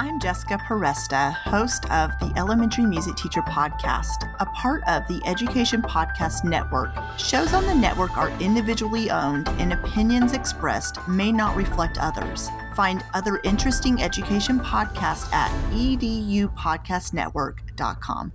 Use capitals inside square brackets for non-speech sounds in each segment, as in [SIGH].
I'm Jessica Peresta, host of the Elementary Music Teacher Podcast, a part of the Education Podcast Network. Shows on the network are individually owned, and opinions expressed may not reflect others. Find other interesting education podcasts at edupodcastnetwork.com.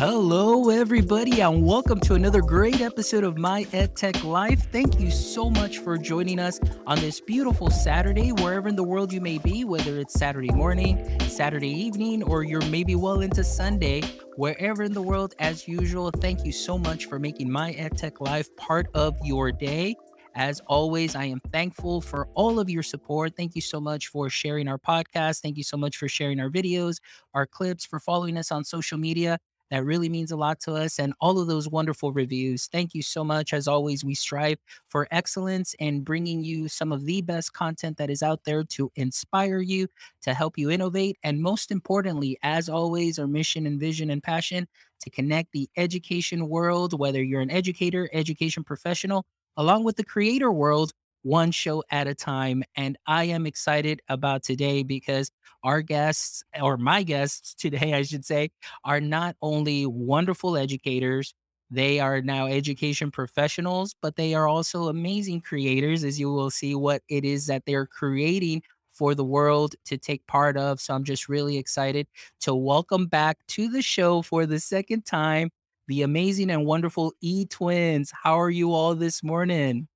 Hello, everybody, and welcome to another great episode of My EdTech Life. Thank you so much for joining us on this beautiful Saturday, wherever in the world you may be, whether it's Saturday morning, Saturday evening, or you're maybe well into Sunday, wherever in the world, as usual. Thank you so much for making My EdTech Life part of your day. As always, I am thankful for all of your support. Thank you so much for sharing our podcast. Thank you so much for sharing our videos, our clips, for following us on social media. That really means a lot to us and all of those wonderful reviews. Thank you so much. As always, we strive for excellence and bringing you some of the best content that is out there to inspire you, to help you innovate, and most importantly, as always, our mission and vision and passion to connect the education world, whether you're an educator, education professional, along with the creator world one show at a time. And I am excited about today because our guests, or my guests today, I should say, are not only wonderful educators, they are now education professionals, but they are also amazing creators, as you will see what it is that they're creating for the world to take part of. So I'm just really excited to welcome back to the show for the second time the amazing and wonderful E Twins. How are you all this morning?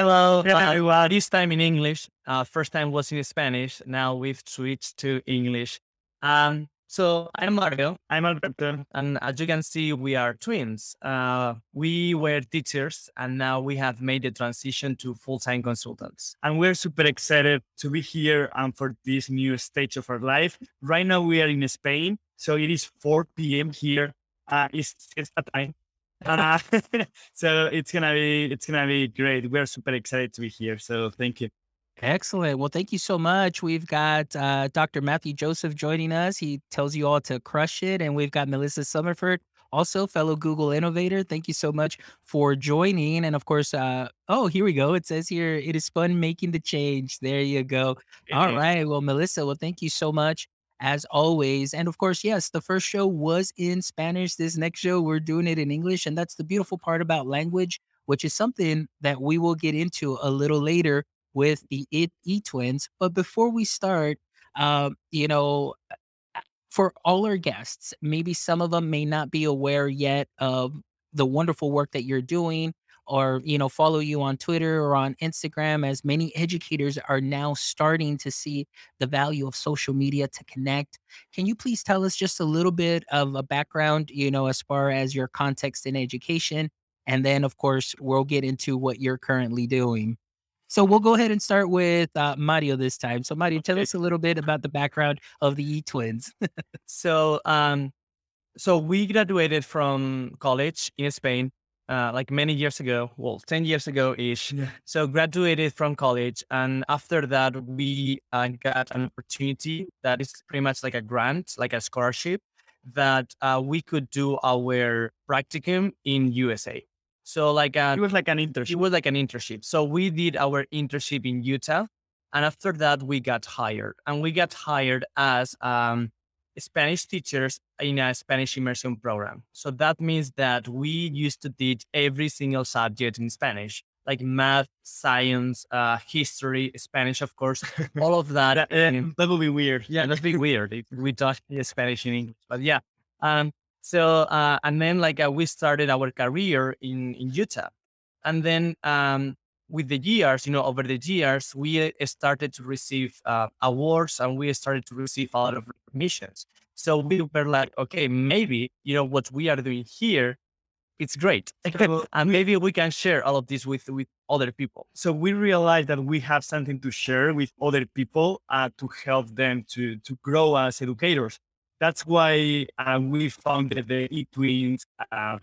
Hello, uh, this time in English. Uh, first time was in Spanish. Now we've switched to English. Um, so I'm Mario. I'm Alberto. And as you can see, we are twins. Uh, we were teachers and now we have made the transition to full-time consultants. And we're super excited to be here and for this new stage of our life. Right now we are in Spain. So it is 4 p.m. here. Uh, it's, it's that time. Uh, [LAUGHS] so it's gonna be it's gonna be great. We're super excited to be here. So thank you. Excellent. Well, thank you so much. We've got uh, Dr. Matthew Joseph joining us. He tells you all to crush it, and we've got Melissa Summerford, also fellow Google innovator. Thank you so much for joining. And of course, uh, oh, here we go. It says here, it is fun making the change. There you go. All right. Well, Melissa, well, thank you so much as always. And of course, yes, the first show was in Spanish. This next show, we're doing it in English. And that's the beautiful part about language, which is something that we will get into a little later with the E twins. But before we start, um, you know, for all our guests, maybe some of them may not be aware yet of the wonderful work that you're doing or you know follow you on twitter or on instagram as many educators are now starting to see the value of social media to connect can you please tell us just a little bit of a background you know as far as your context in education and then of course we'll get into what you're currently doing so we'll go ahead and start with uh, Mario this time. So Mario, tell us a little bit about the background of the E Twins. [LAUGHS] so, um, so we graduated from college in Spain uh, like many years ago, well, 10 years ago ish. Yeah. So graduated from college. And after that, we uh, got an opportunity that is pretty much like a grant, like a scholarship that uh, we could do our practicum in USA. So like a, it was like an internship. It was like an internship. So we did our internship in Utah. And after that, we got hired and we got hired as um, Spanish teachers in a Spanish immersion program. So that means that we used to teach every single subject in Spanish, like math, science, uh, history, Spanish, of course, [LAUGHS] all of that. that, uh, that would be weird. Yeah, that'd be weird if we taught Spanish in English. But yeah. Um, so, uh, and then like uh, we started our career in, in Utah. And then um, with the years, you know, over the years, we uh, started to receive uh, awards and we started to receive a lot of recognitions. So we were like, okay, maybe, you know, what we are doing here, it's great. [LAUGHS] and maybe we can share all of this with, with other people. So we realized that we have something to share with other people uh, to help them to, to grow as educators. That's why uh, we founded the eTwins uh,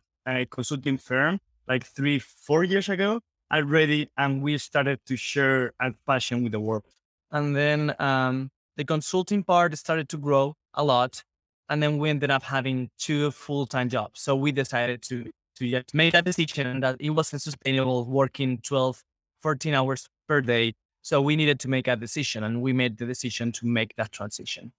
consulting firm like three, four years ago already and we started to share our passion with the world. And then um, the consulting part started to grow a lot. And then we ended up having two full time jobs. So we decided to to make that decision that it wasn't sustainable working 12, 14 hours per day. So we needed to make a decision and we made the decision to make that transition.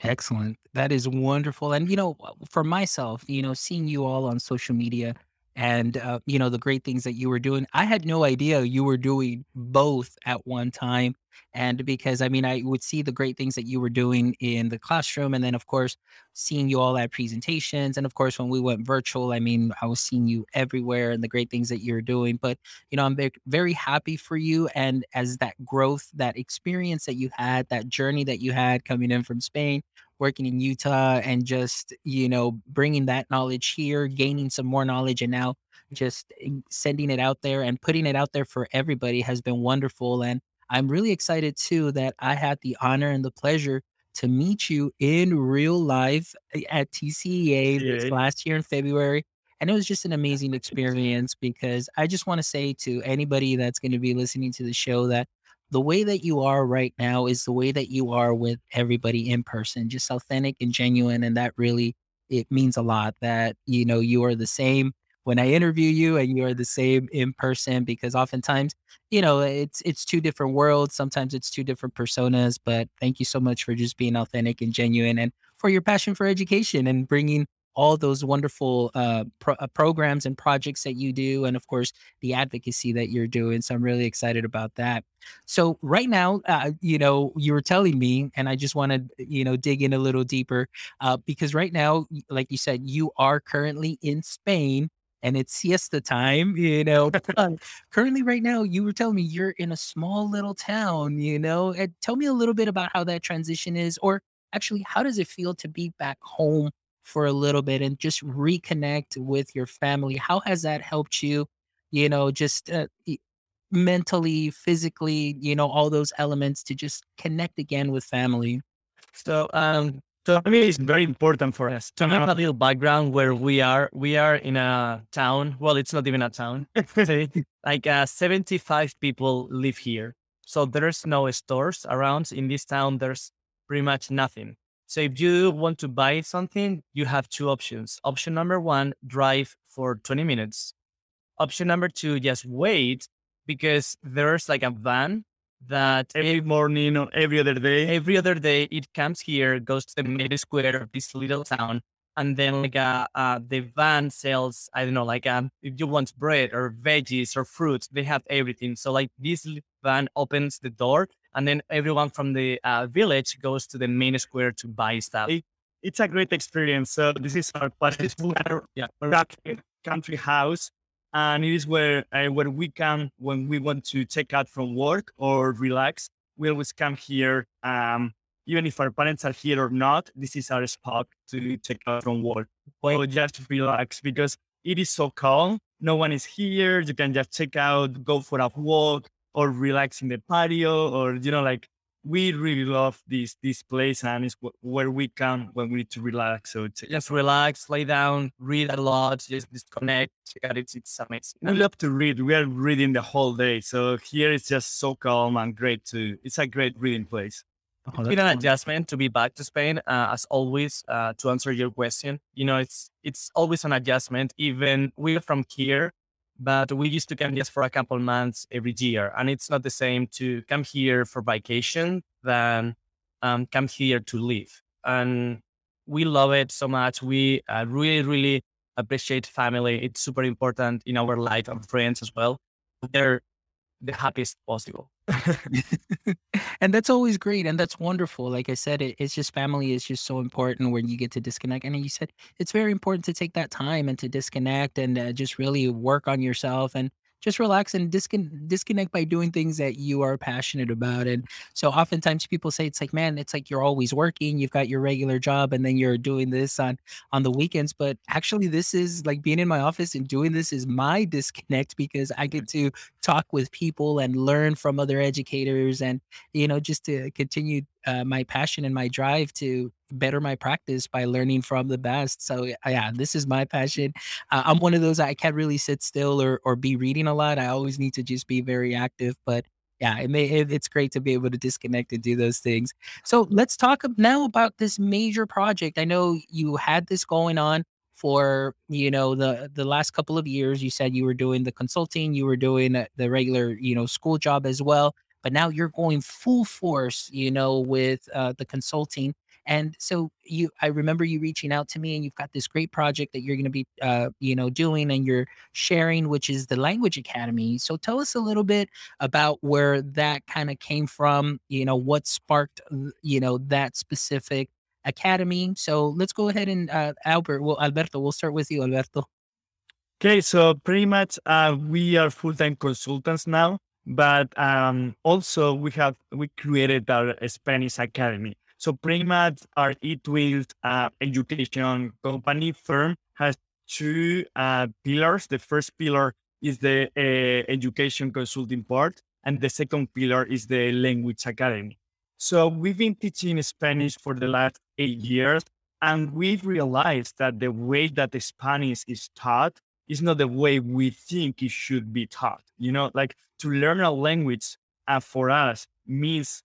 Excellent. That is wonderful. And, you know, for myself, you know, seeing you all on social media and, uh, you know, the great things that you were doing, I had no idea you were doing both at one time. And because, I mean, I would see the great things that you were doing in the classroom. And then, of course, seeing you all at presentations. And of course, when we went virtual, I mean, I was seeing you everywhere and the great things that you're doing. But, you know, I'm very, very happy for you. And as that growth, that experience that you had, that journey that you had coming in from Spain, working in Utah and just, you know, bringing that knowledge here, gaining some more knowledge, and now just eh, sending it out there and putting it out there for everybody has been wonderful. And I'm really excited too that I had the honor and the pleasure to meet you in real life eh, at TCEA this last year in February. And it was just an amazing [LAUGHS] experience because I just want to say to anybody that's going to be listening to the show that the way that you are right now is the way that you are with everybody in person, just authentic and genuine. And that really, it means a lot that, you know, you are the same when I interview you and you are the same in person because oftentimes, you know, it's it's two different worlds. Sometimes it's two different personas. But thank you so much for just being authentic and genuine and for your passion for education and bringing all those wonderful uh, pro- uh, programs and projects that you do, and of course the advocacy that you're doing. So I'm really excited about that. So right now, uh, you know, you were telling me, and I just want to, you know, dig in a little deeper uh, because right now, like you said, you are currently in Spain and it's siesta time, you know. [LAUGHS] [LAUGHS] currently, right now, you were telling me you're in a small little town, you know. And tell me a little bit about how that transition is, or actually, how does it feel to be back home for a little bit and just reconnect with your family. How has that helped you, you know, just uh, mentally, physically, you know, all those elements to just connect again with family? So, um, so I mean, it's very important for us to have a little background where we are. We are in a town. Well, it's not even a town. [LAUGHS] like uh, 75 people live here. So there's no stores around in this town. There's pretty much nothing. So if you want to buy something, you have two options. Option number one, drive for 20 minutes. Option number two, just wait because there's like a van that every morning or every other day, every other day it comes here, goes to the main square of this little town, and then like uh, uh, the van sells i don't know like um if you want bread or veggies or fruits they have everything so like this van opens the door and then everyone from the uh, village goes to the main square to buy stuff it, it's a great experience so this is our [LAUGHS] yeah. country house and it is where uh, where we can when we want to check out from work or relax we always come here um even if our parents are here or not, this is our spot to take out from work or just relax because it is so calm. No one is here. You can just check out, go for a walk or relax in the patio or, you know, like we really love this this place and it's where we come when we need to relax. So just relax, lay down, read a lot, just disconnect. Check out it's it's amazing. We love to read. We are reading the whole day. So here it's just so calm and great to, It's a great reading place. Oh, it's been an adjustment to be back to Spain. Uh, as always, uh, to answer your question, you know, it's it's always an adjustment. Even we're from here, but we used to come just for a couple months every year, and it's not the same to come here for vacation than um, come here to live. And we love it so much. We uh, really, really appreciate family. It's super important in our life and friends as well. They're the happiest possible. [LAUGHS] and that's always great and that's wonderful like i said it, it's just family is just so important when you get to disconnect and you said it's very important to take that time and to disconnect and uh, just really work on yourself and just relax and discon- disconnect by doing things that you are passionate about. And so oftentimes people say it's like, man, it's like you're always working, you've got your regular job, and then you're doing this on on the weekends. But actually, this is like being in my office and doing this is my [LAUGHS] disconnect because I get to talk with people and learn from other educators, and you know, just to continue uh, my passion and my drive to better my practice by learning from the best. So yeah, this is my passion. Uh, I'm one of those I can't really sit still or or be reading a lot. I always need to just be very active, but yeah, it may it, it's great to be able to disconnect and do those things. So let's talk now about this major project. I know you had this going on for you know the the last couple of years you said you were doing the consulting you were doing the regular you know school job as well but now you're going full force you know with uh, the consulting and so you i remember you reaching out to me and you've got this great project that you're going to be uh, you know doing and you're sharing which is the language academy. So tell us a little bit about where that kind of came from you know what sparked you know that specific academy. So let's go ahead and uh, albert well alberto we'll start with you alberto. Okay so pretty much uh, we are full-time consultants now but um, also we have we created our spanish academy so much our eTwins uh, education company firm has two uh, pillars. The first pillar is the uh, education consulting part, and the second pillar is the language academy. So we've been teaching Spanish for the last eight years, and we've realized that the way that the Spanish is taught is not the way we think it should be taught. You know, like to learn a language uh, for us means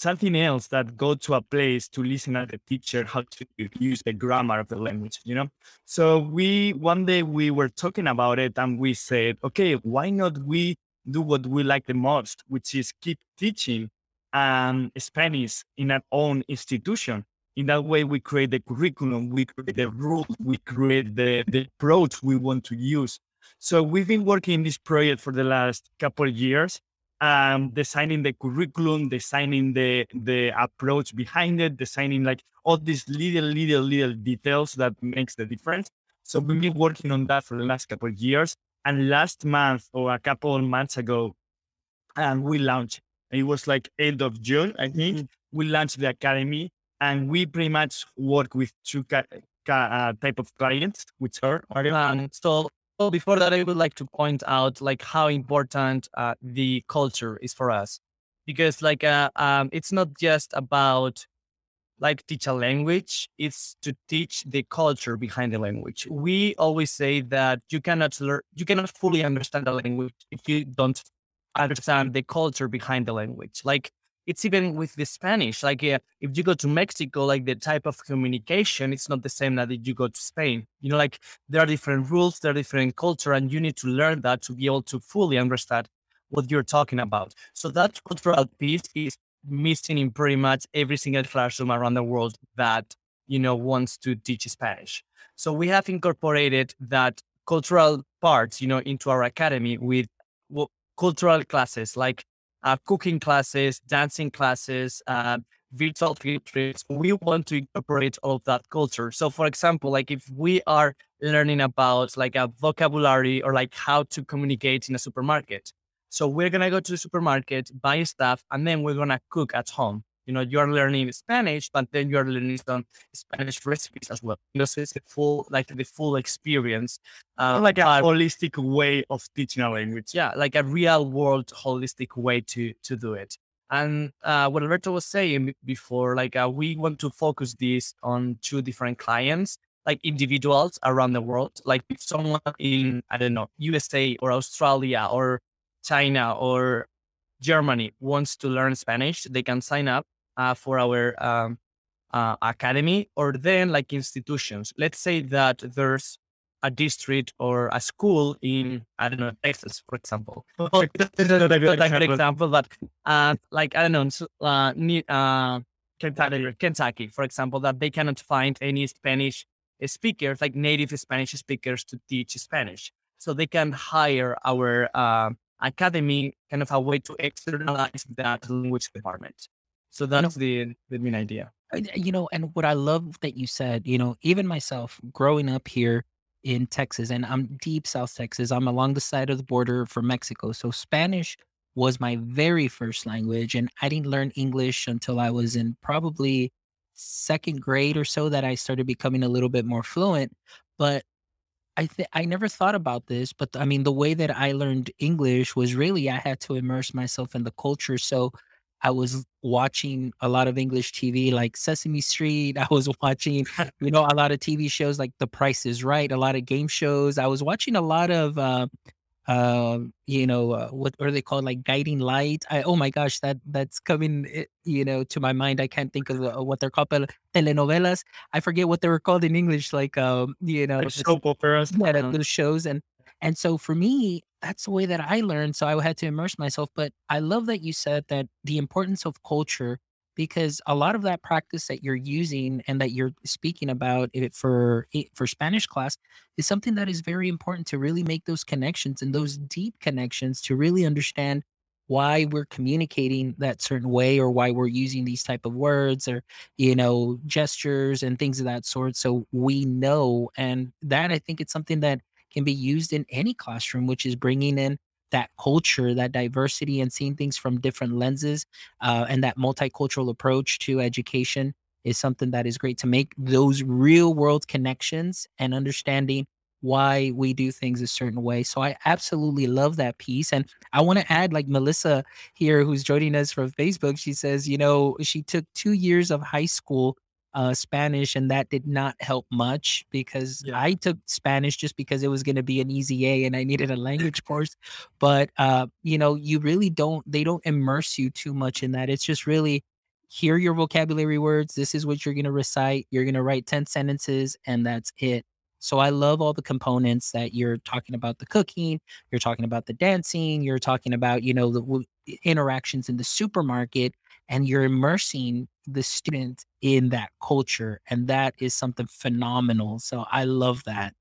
something else that go to a place to listen at the teacher how to use the grammar of the language you know so we one day we were talking about it and we said okay why not we do what we like the most which is keep teaching um, spanish in our own institution in that way we create the curriculum we create the rules we create the, the approach we want to use so we've been working in this project for the last couple of years um, designing the curriculum, designing the the approach behind it, designing like all these little, little, little details that makes the difference. So we've been working on that for the last couple of years. And last month or a couple of months ago, and um, we launched. It was like end of June, I think. Mm-hmm. We launched the academy, and we pretty much work with two ca- ca- uh, type of clients, which are. Um, so well, before that, I would like to point out like how important uh, the culture is for us, because like uh, um, it's not just about like teach a language; it's to teach the culture behind the language. We always say that you cannot learn, you cannot fully understand the language if you don't understand the culture behind the language. Like it's even with the Spanish. Like uh, if you go to Mexico, like the type of communication, it's not the same that if you go to Spain. You know, like there are different rules, there are different culture, and you need to learn that to be able to fully understand what you're talking about. So that cultural piece is missing in pretty much every single classroom around the world that you know wants to teach Spanish. So we have incorporated that cultural part, you know, into our academy with well, cultural classes like uh, cooking classes, dancing classes, uh, virtual field trips. We want to incorporate all of that culture. So, for example, like if we are learning about like a vocabulary or like how to communicate in a supermarket, so we're gonna go to the supermarket, buy stuff, and then we're gonna cook at home you know, you're learning Spanish, but then you're learning some Spanish recipes as well. You know, so it's the full, like the full experience. Uh, like a uh, holistic way of teaching a language. Yeah, like a real world holistic way to to do it. And uh, what Alberto was saying before, like uh, we want to focus this on two different clients, like individuals around the world. Like if someone in I don't know USA or Australia or China or Germany wants to learn Spanish, they can sign up uh, for our um, uh, academy or then like institutions. Let's say that there's a district or a school in I don't know Texas, for example. [LAUGHS] like an example that, uh, like I don't know, uh, uh, Kentucky, Kentucky, for example, that they cannot find any Spanish speakers, like native Spanish speakers, to teach Spanish. So they can hire our uh, academy kind of a way to externalize that language department. So that's the the main idea. Uh, you know, and what I love that you said, you know, even myself growing up here in Texas, and I'm deep South Texas, I'm along the side of the border from Mexico. So Spanish was my very first language, and I didn't learn English until I was in probably second grade or so that I started becoming a little bit more fluent. But I th- I never thought about this, but I mean, the way that I learned English was really I had to immerse myself in the culture. So I was watching a lot of English TV, like Sesame Street. [LAUGHS] I was watching, [LAUGHS] you know, a lot of TV shows like The Price is Right, a lot of game shows. I was watching a lot of uh, um, you know, uh, what are they called? Like guiding light. I, oh my gosh, that that's coming, eh, you know, to my mind. I can't think of uh, what they're called. But telenovelas. I forget what they were called in English. Like, um, you know, Like soap operas. yeah, Uh, those shows. And and so for me, that's the way that I learned. So I had to immerse myself. But I love that you said that the importance of culture because a lot of that practice that you're using and that you're speaking about it for for Spanish class is something that is very important to really make those connections and those deep connections to really understand why we're communicating that certain way or why we're using these type of words or you know gestures and things of that sort so we know and that i think it's something that can be used in any classroom which is bringing in that culture that diversity and seeing things from different lenses uh, and that multicultural approach to education is something that is great to make those real world connections and understanding why we do things a certain way. So I absolutely love that piece. And I want to add, like Melissa here, who's joining us from Facebook, she says, you know, she took two years of high school uh, Spanish, and that did not help much because Yeah. I took Spanish just because it was going to be an easy A and I needed a language course. But uh, you know, you really don't. They don't immerse you too much in that. It's just really hear your vocabulary words. This is what you're going to recite. You're going to write 10 sentences, and that's it. So I love all the components that you're talking about the cooking, you're talking about the dancing, you're talking about, you know, the w- interactions in the supermarket, and you're immersing the student in that culture. And that is something phenomenal. So I love that.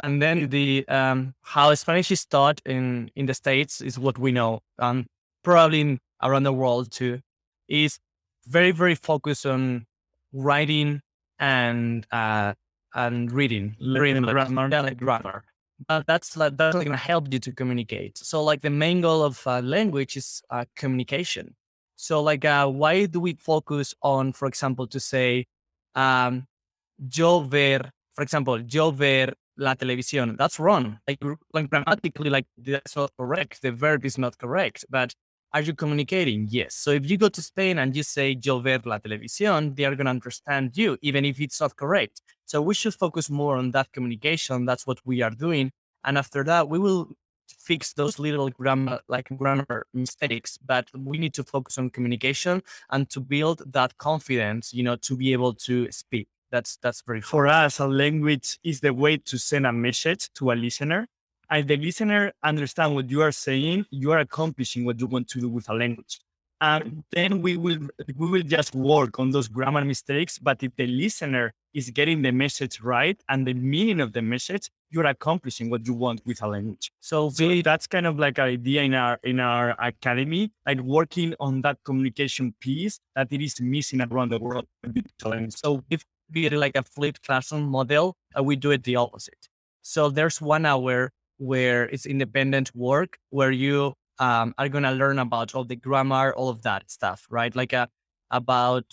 And then the um, how Spanish is taught in in the states is what we know, um, probably in, around the world too, is very very focused on writing and uh, and reading, Learning like- grammar. grammar. But that's like, that's not going to help you to communicate. So like the main goal of uh, language is uh, communication. So like uh, why do we focus on, for example, to say, um, yo ver, for example, yo ver la televisión. That's wrong. Like, like grammatically, like that's not correct. The verb is not correct. But are you communicating? Yes. So if you go to Spain and you say yo ver la televisión, they are going to understand you, even if it's not correct. So we should focus more on that communication. That's what we are doing. And after that, we will fix those little grammar, like grammar mistakes. But we need to focus on communication and to build that confidence, you know, to be able to speak. That's that's very For us, a language is the way to send a message to a listener. And the listener understand what you are saying, you are accomplishing what you want to do with a language. And then we will we will just work on those grammar mistakes. But if the listener is getting the message right and the meaning of the message, you're accomplishing what you want with a language. So So that's kind of like an idea in our in our academy, like working on that communication piece that it is missing around the world. So if we like a flipped classroom model, uh, we do it the opposite. So there's one hour where it's independent work where you um, are gonna learn about all the grammar, all of that stuff, right? Like uh, about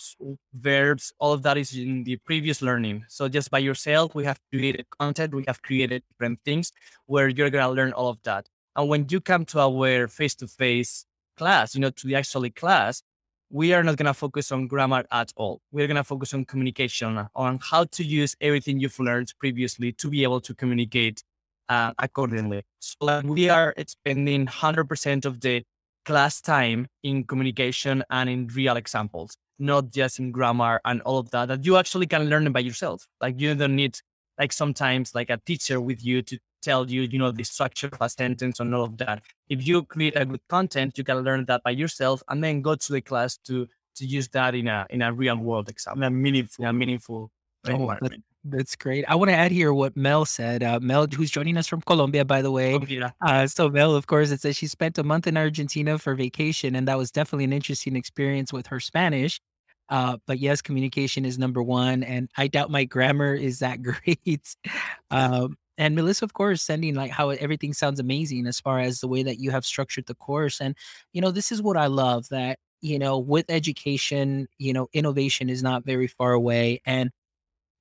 verbs, all of that is in the previous learning. So just by yourself, we have created content, we have created different things where you're gonna learn all of that. And when you come to our face-to-face class, you know, to the actually class, we are not to focus on grammar at all. We're to focus on communication, on how to use everything you've learned previously to be able to communicate uh, accordingly. So like, we are spending 100% of the class time in communication and in real examples, not just in grammar and all of that, that you actually can learn by yourself. Like you don't need like sometimes like a teacher with you to tell you, you know, the structure of a sentence and all of that. If you create a good content, you can learn that by yourself and then go to the class to to use that in a in a real world example, In a meaningful in a meaningful Oh, environment. That's great. I want to add here what Mel said. Uh, Mel, who's joining us from Colombia, by the way. Yeah. Uh, so Mel, of course, it says she spent a month in Argentina for vacation, and that was definitely an interesting experience with her Spanish. Uh, but yes, communication is number one, and I doubt my grammar is that [LAUGHS] great. um, and Melissa, of course, sending like how everything sounds amazing as far as the way that you have structured the course, and you know, this is what I love that you know with education, you know, innovation is not very far away, and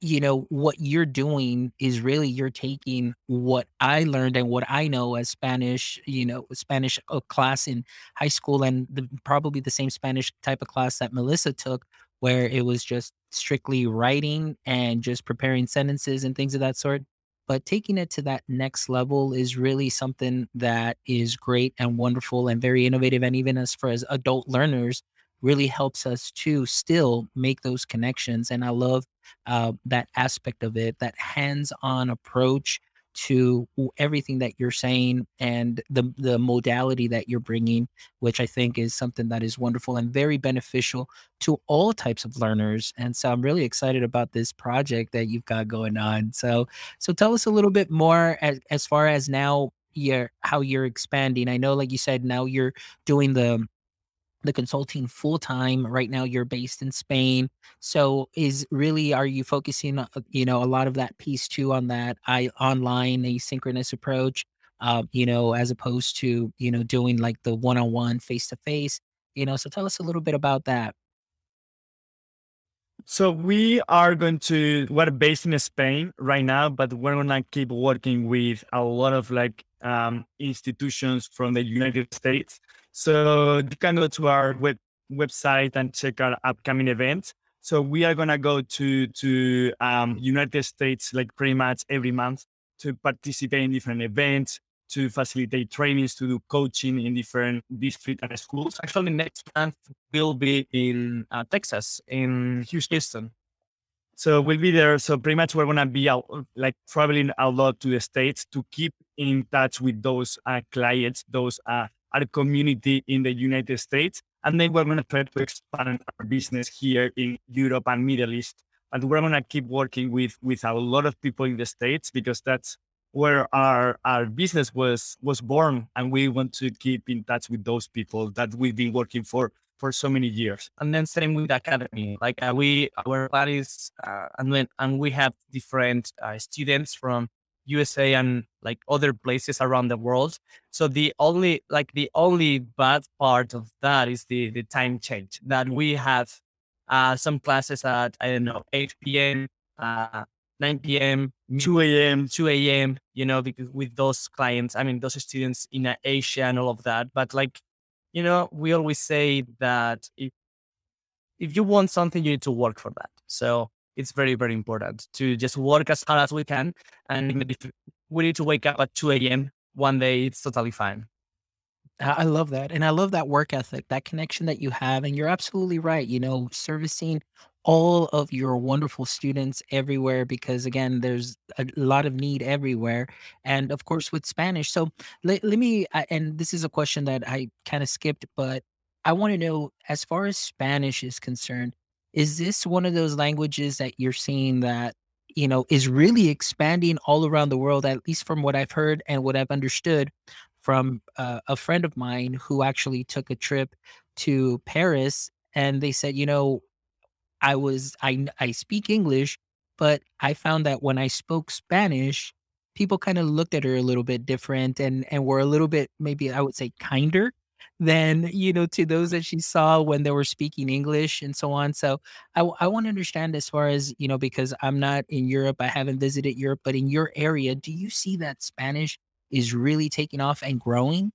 you know what you're doing is really you're taking what i learned and what i know as spanish you know spanish uh, class in high school and the, probably the same spanish type of class that melissa took where it was just strictly writing and just preparing sentences and things of that sort. But taking it to that next level is really something that is great and wonderful and very innovative and even as for as adult learners really helps us to still make those connections and i love uh, that aspect of it that hands-on approach to everything that you're saying and the the modality that you're bringing which i think is something that is wonderful and very beneficial to all types of learners and so i'm really excited about this project that you've got going on. So so tell us a little bit more as, as far as now you're how you're expanding. I know like you said now you're doing the the consulting full time. Right now, you're based in Spain. So, is really are you focusing, uh, you know, a lot of that piece too on that I online asynchronous approach, uh, you know, as opposed to you know doing like the one on one face to face. You know, so tell us a little bit about that. So we are going to we're based in Spain right now, but we're gonna keep working with a lot of like um, institutions from the United States so you can go to our web website and check our upcoming events. So we are gonna go to to um, United States like pretty much every month to participate in different events, to facilitate trainings, to do coaching in different districts and schools. Actually, next month we'll be in uh, Texas, in Houston. So we'll be there. So pretty much we're gonna be out, like traveling a lot to the states to keep in touch with those uh, clients, those uh, our community in the United States. And then we're going to try to expand our business here in Europe and Middle East. And we're going to keep working with, with a lot of people in the States because that's where our, our business was, was born. And we want to keep in touch with those people that we've been working for for so many years. And then same with academy. Like uh, we, our plan is, uh, and then, and we have different uh, students from USA and like other places around the world. So the only like the only bad part of that is the the time change that we have uh, some classes at I don't know 8 p.m., uh, 9 p.m., 2 a.m., 2 a.m. You know, because with those clients, I mean those students in uh, Asia and all of that. But like, you know, we always say that if if you want something, you need to work for that. So it's very, very important to just work as hard as we can. And if we need to wake up at 2 a.m. one day, it's totally fine. I love that. And I love that work ethic, that connection that you have. And you're absolutely right. You know, servicing all of your wonderful students everywhere because, again, there's a lot of need everywhere. And of course, with Spanish. So let, let me, uh, and this is a question that I kind of skipped, but I want to know as far as Spanish is concerned, is this one of those languages that you're seeing that, you know, is really expanding all around the world, at least from what I've heard and what I've understood from uh, a friend of mine who actually took a trip to Paris and they said, you know, I was I I speak English, but I found that when I spoke Spanish, people kind of looked at her a little bit different and and were a little bit maybe I would say kinder than, you know, to those that she saw when they were speaking English and so on. So I, I want to understand as far as, you know, because I'm not in Europe, I haven't visited Europe, but in your area, do you see that Spanish is really taking off and growing?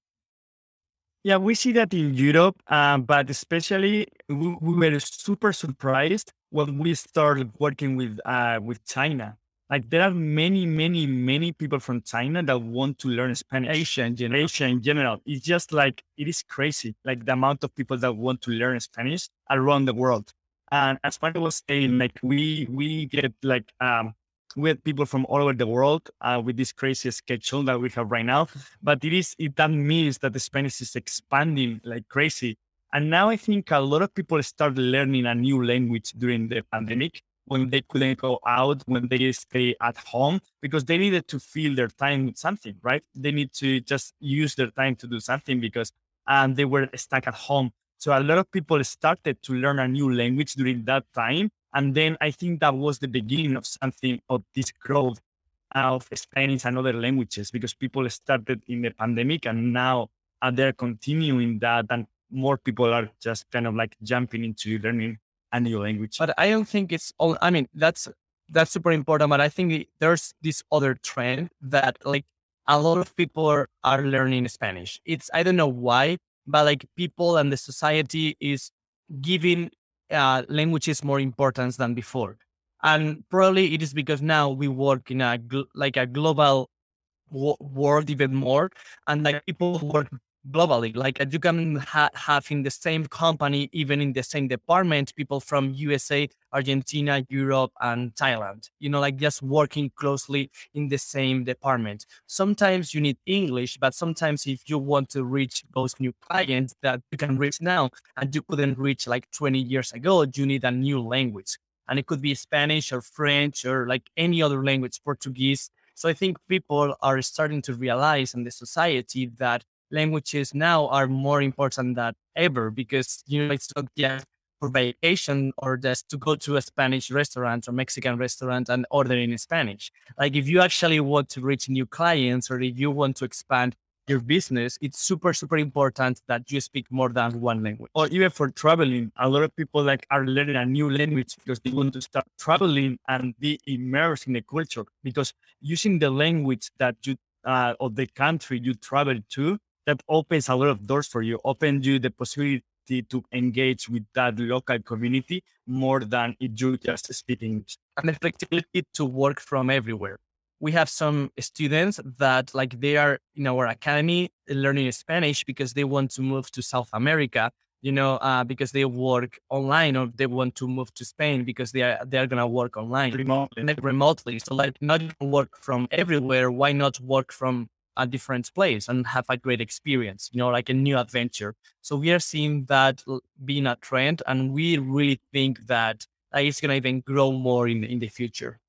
Yeah, we see that in Europe, uh, but especially we, we, were super surprised when we started working with uh, with China. Like there are many, many, many people from China that want to learn Spanish. Asia in general. Asia in general. It's just like it is crazy. Like the amount of people that want to learn Spanish around the world. And as Mario was saying, like we we get like um we have people from all over the world uh, with this crazy schedule that we have right now. But it is it that means that the Spanish is expanding like crazy. And now I think a lot of people start learning a new language during the pandemic when they couldn't go out, when they stay at home, because they needed to fill their time with something, right? They need to just use their time to do something because um, they were stuck at home. So a lot of people started to learn a new language during that time. And then I think that was the beginning of something of this growth of Spanish and other languages because people started in the pandemic and now they're continuing that and more people are just kind of like jumping into learning a new language. But I don't think it's all. I mean, that's that's super important. But I think there's this other trend that like a lot of people are, are learning Spanish. It's I don't know why, but like people and the society is giving uh, languages more importance than before. And probably it is because now we work in a like a global world even more, and like people work globally. Like you can ha- have in the same company, even in the same department, people from USA, Argentina, Europe, and Thailand. You know, like just working closely in the same department. Sometimes you need English, but sometimes if you want to reach those new clients that you can reach now and you couldn't reach like 20 years ago, you need a new language. And it could be Spanish or French or like any other language, Portuguese. So I think people are starting to realize in the society that languages now are more important than ever because you know it's not just for vacation or just to go to a Spanish restaurant or Mexican restaurant and order in Spanish. Like if you actually want to reach new clients or if you want to expand your business, it's super, super important that you speak more than one language. Or even for traveling, a lot of people like are learning a new language because they want to start traveling and be immersed in the culture. Because using the language that you uh, or the country you travel to that opens a lot of doors for you, opens you the possibility to engage with that local community more than if you just speak English. And the flexibility to work from everywhere. We have some students that like they are in our academy learning Spanish because they want to move to South America, you know, uh, because they work online or they want to move to Spain because they are they are gonna work online remotely. remotely. So like not work from everywhere. Why not work from a different place and have a great experience, you know, like a new adventure. So we are seeing that being a trend, and we really think that it's going to even grow more in in the future.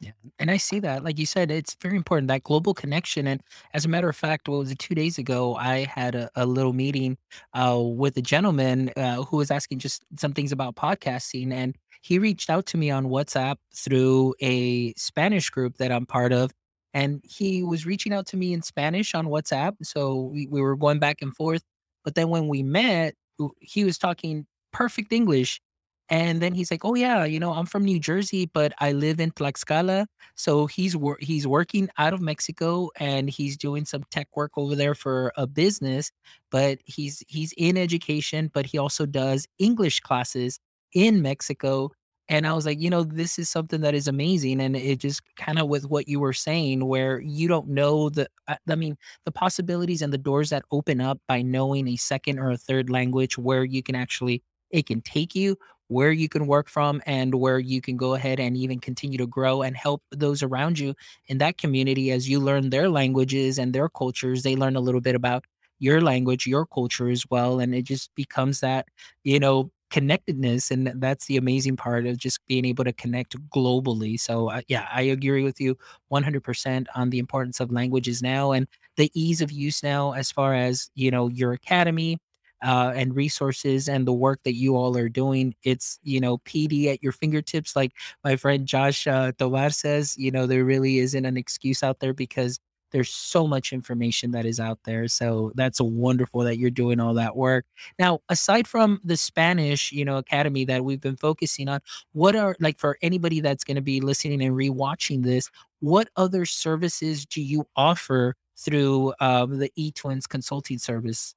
Yeah. And I see that. Like you said, it's very important that global connection. And as a matter of fact, was two days ago, I had a, a little meeting uh, with a gentleman uh, who was asking just some things about podcasting. And he reached out to me on WhatsApp through a Spanish group that I'm part of and he was reaching out to me in Spanish on WhatsApp. So we, we were going back and forth. But then when we met, he was talking perfect English. And then he's like, "Oh yeah, you know, I'm from New Jersey, but I live in Tlaxcala." So he's wor- he's working out of Mexico and he's doing some tech work over there for a business. But he's he's in education, but he also does English classes in Mexico and I was like, you know, this is something that is amazing. And it just kind of with what you were saying, where you don't know the, uh, I mean, the possibilities and the doors that open up by knowing a second or a third language where you can actually, it can take you where you can work from and where you can go ahead and even continue to grow and help those around you in that community as you learn their languages and their cultures. They learn a little bit about your language, your culture as well. And it just becomes that, you know, connectedness and that's the amazing part of just being able to connect globally so uh, yeah i agree with you 100% on the importance of languages now and the ease of use now as far as you know your academy uh, and resources and the work that you all are doing. It's you know pd at your fingertips like my friend josh uh, tovar says you know there really isn't an excuse out there because there's so much information that is out there. So that's wonderful that you're doing all that work. Now, aside from the Spanish, you know, academy that we've been focusing on, what are like for anybody that's going to be listening and rewatching this, what other services do you offer through um, the eTwins consulting service?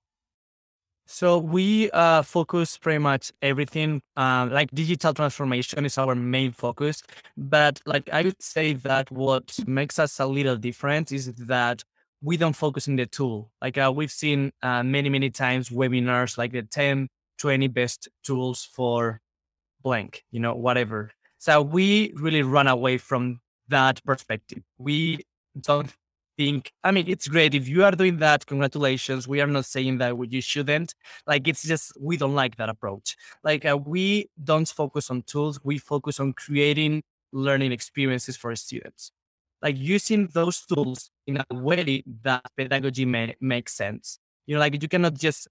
So we uh, focus pretty much everything. Uh, like digital transformation is our main focus, but like I would say that what makes us a little different is that we don't focus in the tool. Like uh, we've seen uh, many many times webinars like the 10, 20 best tools for blank, you know, whatever. So we really run away from that perspective. We don't think, I mean, it's great. If you are doing that, congratulations. We are not saying that you shouldn't. Like, it's just, we don't like that approach. Like, uh, we don't focus on tools, we focus on creating learning experiences for students. Like, using those tools in a way that pedagogy may, makes sense. You know, like, you cannot just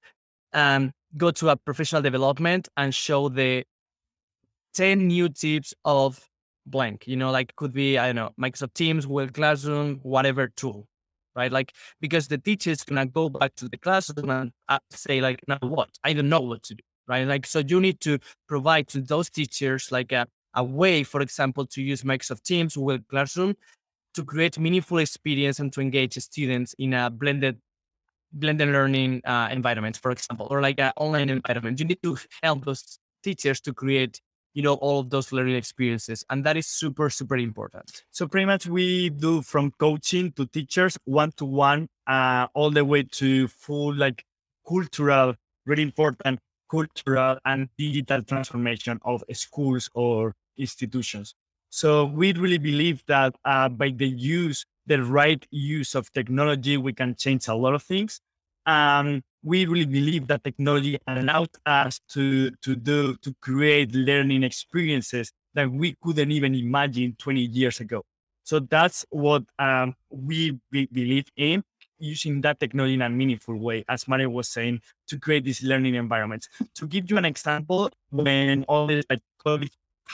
um, go to a professional development and show the 10 new tips of blank, you know, like could be, I don't know, Microsoft Teams, Google Classroom, whatever tool, right? Like, because the teacher is to go back to the classroom and uh, say like, now what? I don't know what to do, right? Like, so you need to provide to those teachers like a, a way, for example, to use Microsoft Teams, Google Classroom to create meaningful experience and to engage students in a blended blended learning uh, environment, for example, or like an online environment. You need to help those teachers to create you know, all of those learning experiences. And that is super, super important. So pretty much we do from coaching to teachers, one to one, all the way to full like cultural, really important cultural and digital transformation of schools or institutions. So we really believe that uh, by the use, the right use of technology, we can change a lot of things. Um, we really believe that technology allowed us to to do to create learning experiences that we couldn't even imagine 20 years ago. So that's what um, we, we believe in using that technology in a meaningful way, as Mario was saying, to create these learning environments. To give you an example, when all this like COVID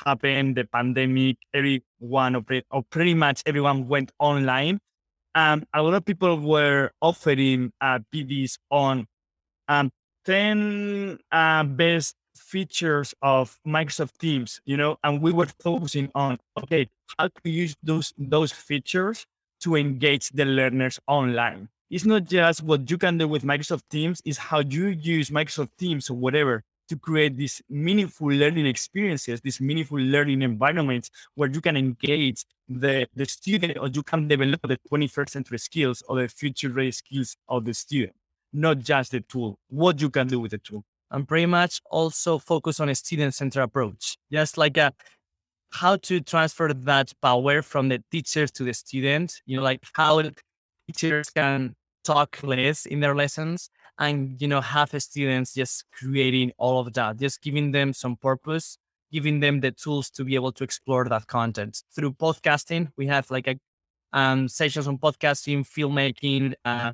happened, the pandemic, everyone or pretty much everyone went online. Um, a lot of people were offering uh, PDs on um, 10 uh, best features of Microsoft Teams, you know, and we were focusing on, okay, how to use those, those features to engage the learners online. It's not just what you can do with Microsoft Teams, it's how you use Microsoft Teams or whatever to create these meaningful learning experiences, these meaningful learning environments where you can engage the, the student or you can develop the 21st century skills or the future ready skills of the student, not just the tool, what you can do with the tool. And pretty much also focus on a student centered approach, just like a, how to transfer that power from the teachers to the student, you know, like how teachers can talk less in their lessons and you know have students just creating all of that just giving them some purpose giving them the tools to be able to explore that content through podcasting we have like a um, sessions on podcasting filmmaking uh,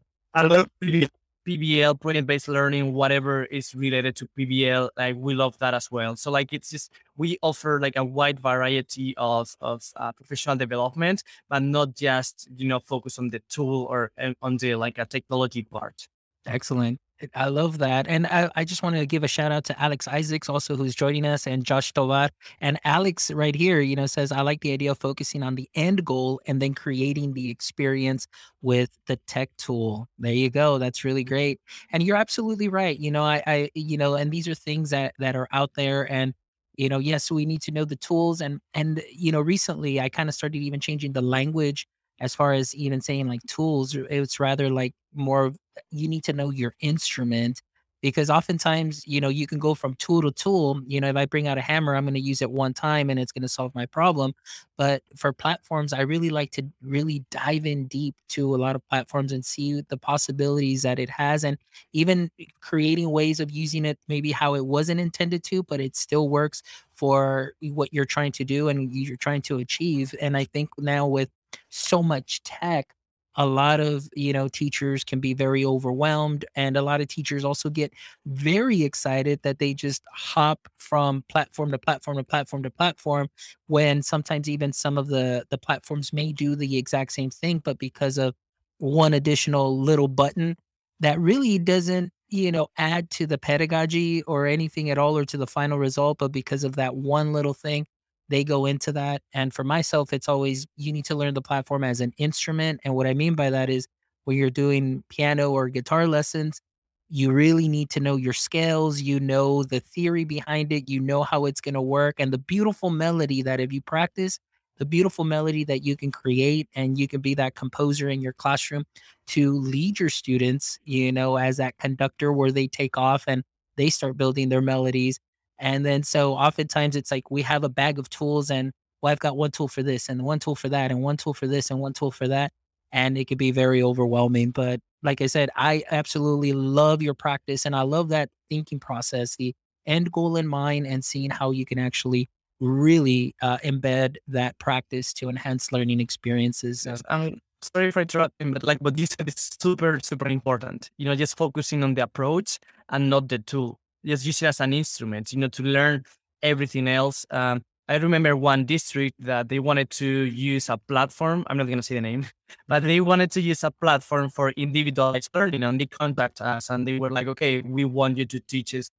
PBL, project based learning, whatever is related to PBL, like we love that as well. So like it's just we offer like a wide variety of of uh, professional development, but not just you know focus on the tool or uh, on the like a technology part. Excellent. I love that. And I, I just want to give a shout out to Alex Isaacs, also who's joining us, and Josh Tovar. And Alex, right here, you know, says, I like the idea of focusing on the end goal and then creating the experience with the tech tool. There you go. That's really great. And you're absolutely right. You know, I, I you know, and these are things that that are out there. And you know, yes, we need to know the tools. And and you know, recently I kind of started even changing the language as far as even saying like tools. It's rather like more you need to know your instrument because oftentimes you know you can go from tool to tool you know if i bring out a hammer i'm going to use it one time and it's going to solve my problem but for platforms i really like to really dive in deep to a lot of platforms and see the possibilities that it has and even creating ways of using it maybe how it wasn't intended to but it still works for what you're trying to do and you're trying to achieve and i think now with so much tech a lot of you know teachers can be very overwhelmed and a lot of teachers also get very excited that they just hop from platform to platform to platform to platform when sometimes even some of the the platforms may do the exact same thing but because of one additional little button that really doesn't you know add to the pedagogy or anything at all or to the final result but because of that one little thing they go into that. And for myself, it's always you need to learn the platform as an instrument. And what I mean by that is when you're doing piano or guitar lessons, you really need to know your scales, you know the theory behind it, you know how it's going to work, and the beautiful melody that if you practice, the beautiful melody that you can create, and you can be that composer in your classroom to lead your students, you know, as that conductor where they take off and they start building their melodies and then so oftentimes it's like we have a bag of tools and well, I've got one tool for this and one tool for that and one tool for this and one tool for that. And it could be very overwhelming. But like I said, I absolutely love your practice and I love that thinking process, the end goal in mind and seeing how you can actually really uh, embed that practice to enhance learning experiences. Yes, I'm sorry for interrupting, but like what you said is super, super important. You know, just focusing on the approach and not the tool just use it as an instrument, you know, to learn everything else. Um, I remember one district that they wanted to use a platform. I'm not going to say the name, [LAUGHS] but they wanted to use a platform for individualized learning. And they contact us and they were like, okay, we want you to teach us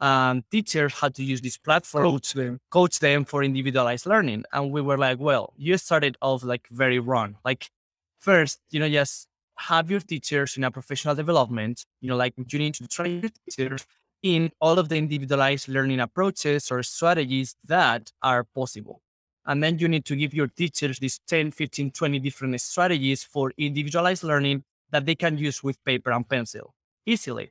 um, teachers how to use this platform, coach them. coach them for individualized learning. And we were like, well, you started off like very wrong. Like first, you know, just have your teachers in a professional development, you know, like you need to train your teachers in all of the individualized learning approaches or strategies that are possible. And then you need to give your teachers these 10, 15, 20 different strategies for individualized learning that they can use with paper and pencil easily.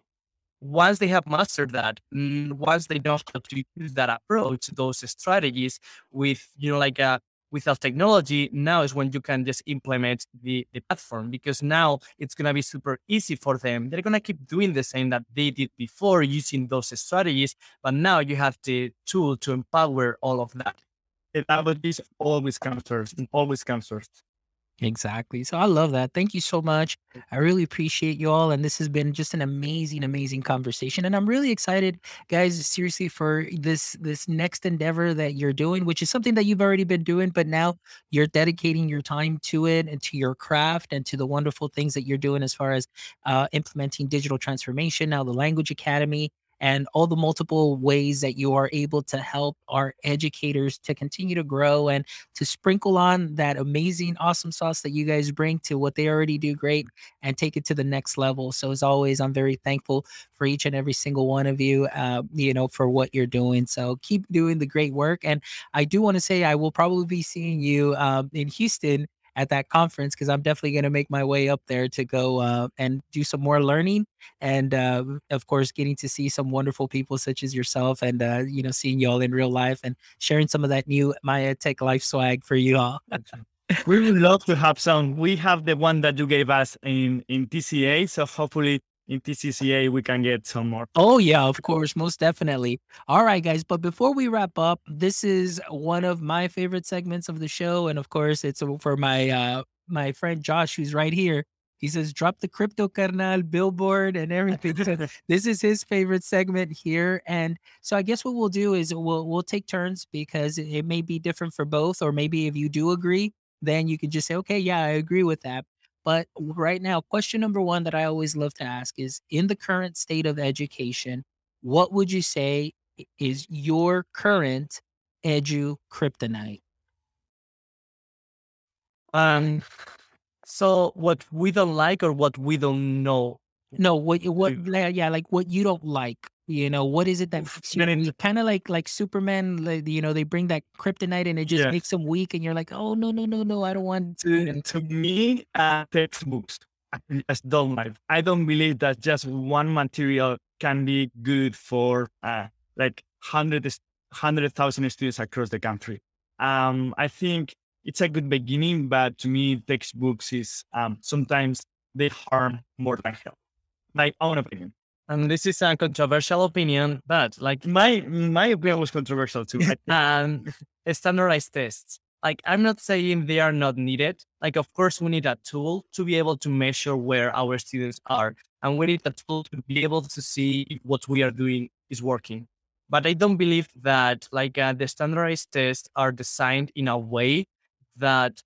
Once they have mastered that, mm, once they know how to use that approach, those strategies with, you know, like a without technology, now is when you can just implement the, the platform because now it's going to be super easy for them. They're going to keep doing the same that they did before using those strategies, but now you have the tool to empower all of that. Technology always comes first, always comes first. Exactly. So I love that. Thank you so much. I really appreciate you all. And this has been just an amazing, amazing conversation. And I'm really excited, guys, seriously, for this this next endeavor that you're doing, which is something that you've already been doing, but now you're dedicating your time to it and to your craft and to the wonderful things that you're doing as far as uh, implementing digital transformation, now the language academy and all the multiple ways that you are able to help our educators to continue to grow and to sprinkle on that amazing, awesome sauce that you guys bring to what they already do great and take it to the next level. So, as always, I'm very thankful for each and every single one of you, uh, you know, for what you're doing. So, keep doing the great work. And I do want to say, I will probably be seeing you um, in Houston at that conference because I'm definitely going to make my way up there to go uh, and do some more learning, and uh, of course, getting to see some wonderful people such as yourself, and uh, you know, seeing y'all in real life and sharing some of that new My EdTech Life swag for you all. we would love to have some. We have the one that you gave us in in TCA, so hopefully in TCCA, we can get some more. Oh, yeah, of course, most definitely. All right, guys. But before we wrap up, this is one of my favorite segments of the show. And of course, it's for my uh my friend Josh, who's right here. He says, drop the crypto carnal billboard and everything. so [LAUGHS] this is his favorite segment here. And so I guess what we'll do is we'll we'll take turns because it may be different for both, or maybe if you do agree, then you can just say, okay, yeah, I agree with that. But right now, question number one that I always love to ask is in the current state of education, what would you say is your current edu kryptonite? Um, so what we don't like or what we don't know? No, what what yeah, like what you don't like. You know, what is it that kind of like like Superman, like, you know, they bring that kryptonite and it just makes them weak and you're like, "Oh, no, no, no, no, I don't want to." To me, uh, textbooks. I just don't like. I don't believe that just one material can be good for uh, like hundred hundred thousand students across the country. Um, I think it's a good beginning, but to me, textbooks is um, sometimes they harm more than help. My own opinion and this is a controversial opinion, but like my my opinion was controversial too. [LAUGHS] um, standardized tests. Like I'm not saying they are not needed. Like of course we need a tool to be able to measure where our students are, and we need a tool to be able to see if what we are doing is working. But I don't believe that like uh, the standardized tests are designed in a way that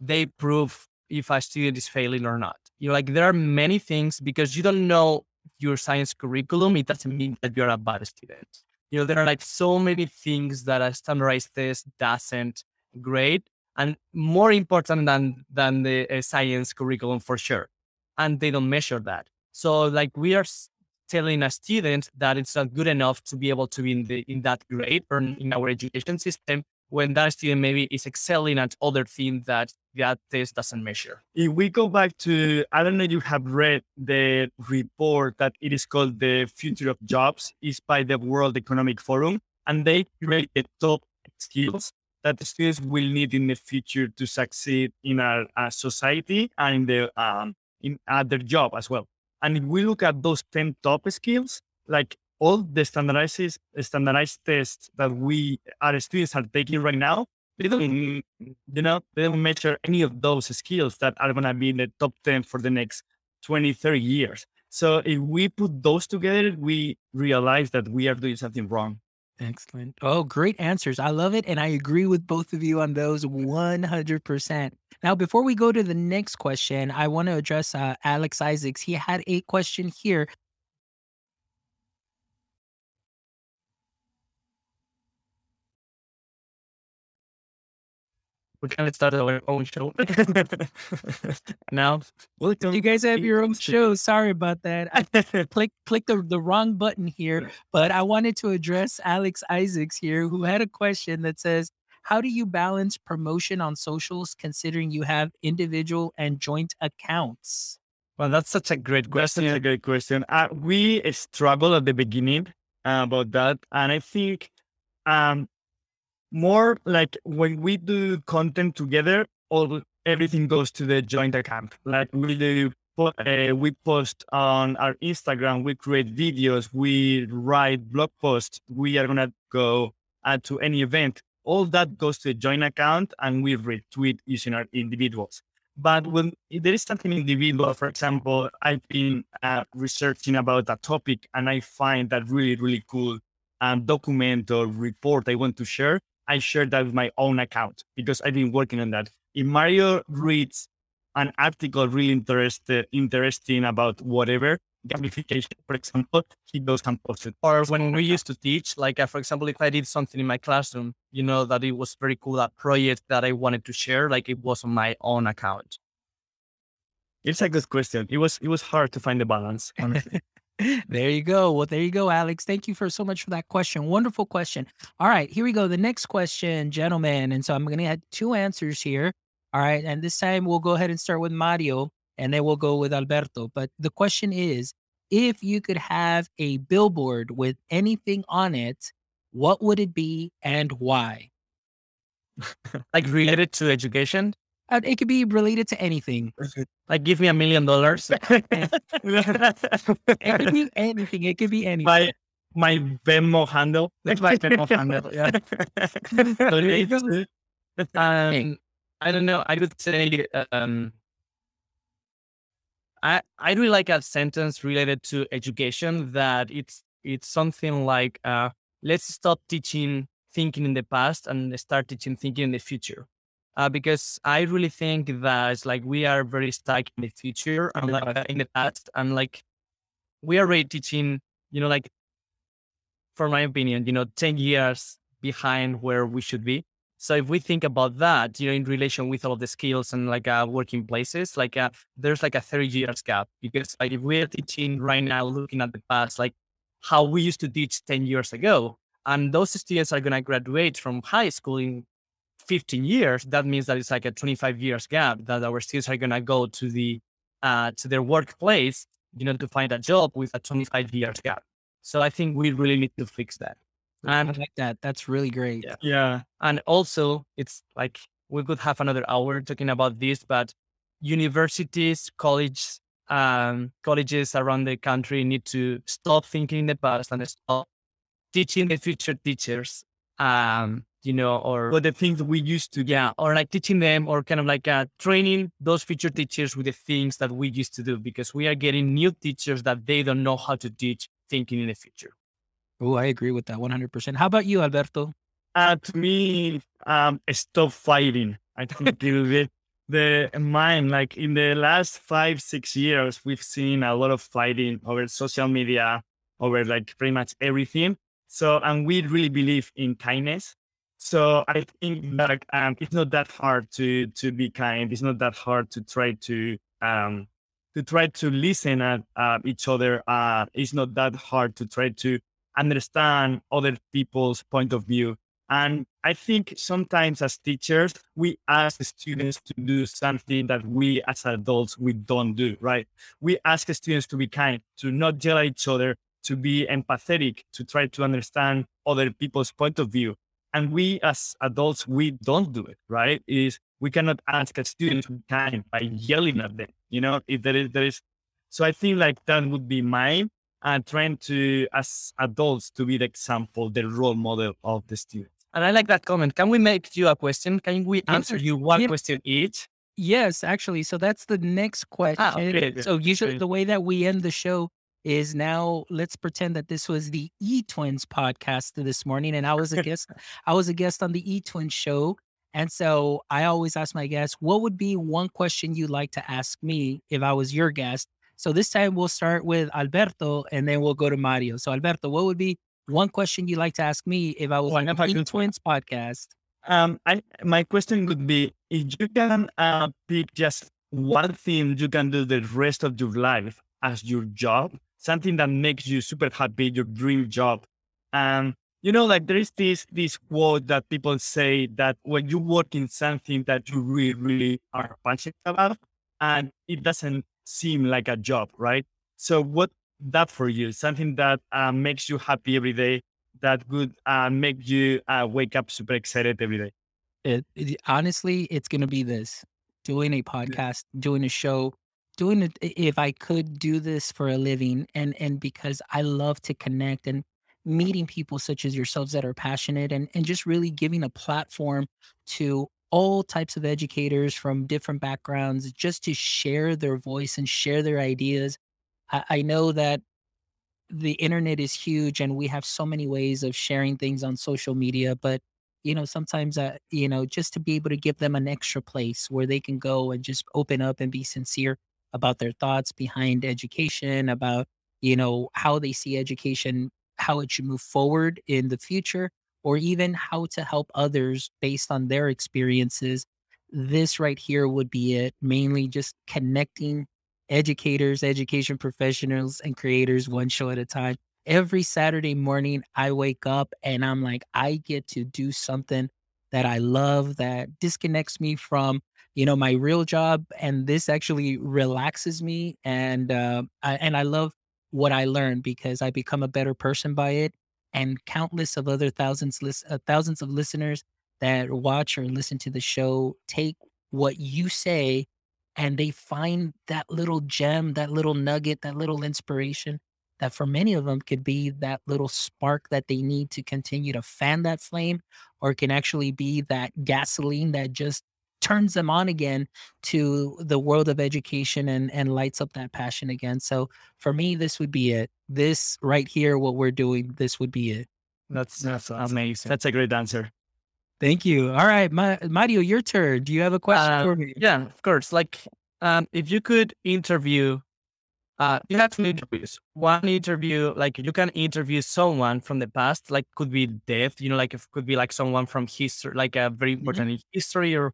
they prove if a student is failing or not. You know, like there are many things because you don't know your science curriculum, it doesn't mean that you're a bad student. You know, there are like so many things that a standardized test doesn't grade, and more important than than the uh, science curriculum for sure. And they don't measure that. So like we are telling a student that it's not good enough to be able to be in the in that grade or in our education system when that student maybe is excelling at other things that that test doesn't measure. If we go back to, I don't know if you have read the report that it is called the Future of Jobs, is by the World Economic Forum, and they create the top skills that the students will need in the future to succeed in our, our society and in the um, in at their job as well. And if we look at those 10 top skills, like all the standardized standardized tests that we our students are taking right now, they don't you know they don't measure any of those skills that are gonna be in the top 10 for the next 20, 30 years. So if we put those together, we realize that we are doing something wrong. Excellent. Oh, great answers. I love it. And I agree with both of you on those 100%. Now, before we go to the next question, I want to address uh, Alex Isaacs. He had a question here we kind of start our own show [LAUGHS] now. You guys have your own show. Sorry about that. I [LAUGHS] click click the, the wrong button here, but I wanted to address Alex Isaacs here, who had a question that says, "How do you balance promotion on socials, considering you have individual and joint accounts?" Well, that's such a great question. That's a great question. Uh, we struggled at the beginning uh, about that, and I think um, more like when we do content together, all everything goes to the joint account. Like we do, uh, we post on our Instagram, we create videos, we write blog posts. We are gonna go uh, to any event. All that goes to the joint account, and we retweet using our individuals. But when there is something individual, for example, I've been uh, researching about a topic and I find that really, really cool um, document or report I want to share, I share that with my own account because I've been working on that. If Mario reads an article really interested, interesting about whatever, gamification, for example, he goes and posts it. Or when we used to teach, like uh, for example, if I did something in my classroom, you know, that it was very cool, that project that I wanted to share, like it was on my own account. It's a good question. It was it was hard to find the balance. [LAUGHS] there you go. Well, there you go, Alex. Thank you for so much for that question. Wonderful question. All right, here we go. The next question, gentlemen. And so I'm going to have two answers here. All right, and this time we'll go ahead and start with Mario and then we'll go with Alberto. But the question is if you could have a billboard with anything on it, what would it be and why? [LAUGHS] like related to education? Uh, it could be related to anything. Like, give me a million dollars. [LAUGHS] it could be anything. It could be [LAUGHS] anything. My my Venmo handle. [LAUGHS] That's my Venmo handle. Yeah. um, I don't know. I would say um, I I really like a sentence related to education that it's it's something like uh, let's stop teaching thinking in the past and start teaching thinking in the future. Uh, because I really think that it's like we are very stuck in the future and like uh, in the past, and like we are already teaching, you know, like for my opinion, you know, ten years behind where we should be. So if we think about that, you know, in relation with all of the skills and like uh, working places, like uh, there's like a 30 years gap because like if we're teaching right now, looking at the past, like how we used to teach 10 years ago, and those students are going to graduate from high school in 15 years, that means that it's like a 25 years gap that our students are going to go to the uh, to their workplace, you know, to find a job with a 25 years gap. So I think we really need to fix that. And I like that. That's really great. Yeah. yeah. And also, it's like we could have another hour talking about this, but universities, colleges, um, colleges around the country need to stop thinking in the past and stop teaching the future teachers. Um, you know, or what the things we used to, yeah, or like teaching them, or kind of like uh, training those future teachers with the things that we used to do, because we are getting new teachers that they don't know how to teach thinking in the future. Oh, I agree with that 100%. How about you, Alberto? Uh, to me, um, stop fighting. I think [LAUGHS] the, the mind, like in the last five, six years, we've seen a lot of fighting over social media, over like pretty much everything. So, and we really believe in kindness. So I think that um, it's not that hard to to be kind. It's not that hard to try to um, to try to listen at uh, each other. Uh, it's not that hard to try to understand other people's point of view. And I think sometimes as teachers, we ask students to do something that we as adults, we don't do, right? We ask students to be kind, to not yell at each other, to be empathetic, to try to understand other people's point of view. And we as adults, we don't do it, right? Is we cannot ask a student to be kind by yelling at them, you know, if there is, there is. So I think like that would be mine and trying to, as adults, to be the example, the role model of the students. And I like that comment. Can we make you a question? Can we answer you one yeah. question each? Yes, actually. So that's the next question. Ah, okay. So usually the way that we end the show is now let's pretend that this was the E Twins podcast this morning, and I was a [LAUGHS] guest. I was a guest on the E Twins show, and so I always ask my guests, "What would be one question you'd like to ask me if I was your guest?" So this time we'll start with Alberto and then we'll go to Mario. So Alberto, what would be one question you'd like to ask me if I was on the E Twins podcast? Um, I, my question would be if you can uh, pick just one thing you can do the rest of your life as your job, something that makes you super happy, your dream job. And you know, like there is this this quote that people say that when you work in something that you really, really are passionate about, and it doesn't seem like a job, right? So what that for you? Something that uh, makes you happy every day, that would uh, make you uh, wake up super excited every day? It, it honestly, it's gonna be this: doing a podcast, doing a show, doing it. If I could do this for a living, and and because I love to connect and meeting people such as yourselves that are passionate, and and just really giving a platform to all types of educators from different backgrounds, just to share their voice and share their ideas. I, I know that the internet is huge and we have so many ways of sharing things on social media but you know sometimes uh, you know just to be able to give them an extra place where they can go and just open up and be sincere about their thoughts behind education about you know how they see education how it should move forward in the future or even how to help others based on their experiences this right here would be it mainly just connecting educators, education professionals, and creators one show at a time. Every Saturday morning, I wake up and I'm like, I get to do something that I love that disconnects me from, you know, my real job. And this actually relaxes me. And, uh, I, and I love what I learn because I become a better person by it. And countless of other thousands, lis- uh, thousands of listeners that watch or listen to the show take what you say and they find that little gem, that little nugget, that little inspiration that for many of them could be that little spark that they need to continue to fan that flame or can actually be that gasoline that just turns them on again to the world of education and and lights up that passion again. So for me this would be it. This right here what we're doing this would be it. That's that's amazing. That's a great answer. Thank you. All right, Ma- Mario, your turn. Do you have a question Uh, for me? yeah, of course. Like, um, if you could interview, uh, you have two interviews. One interview, like you can interview someone from the past, like could be death, you know, like it could be like someone from history, like a very Mhm. important in history or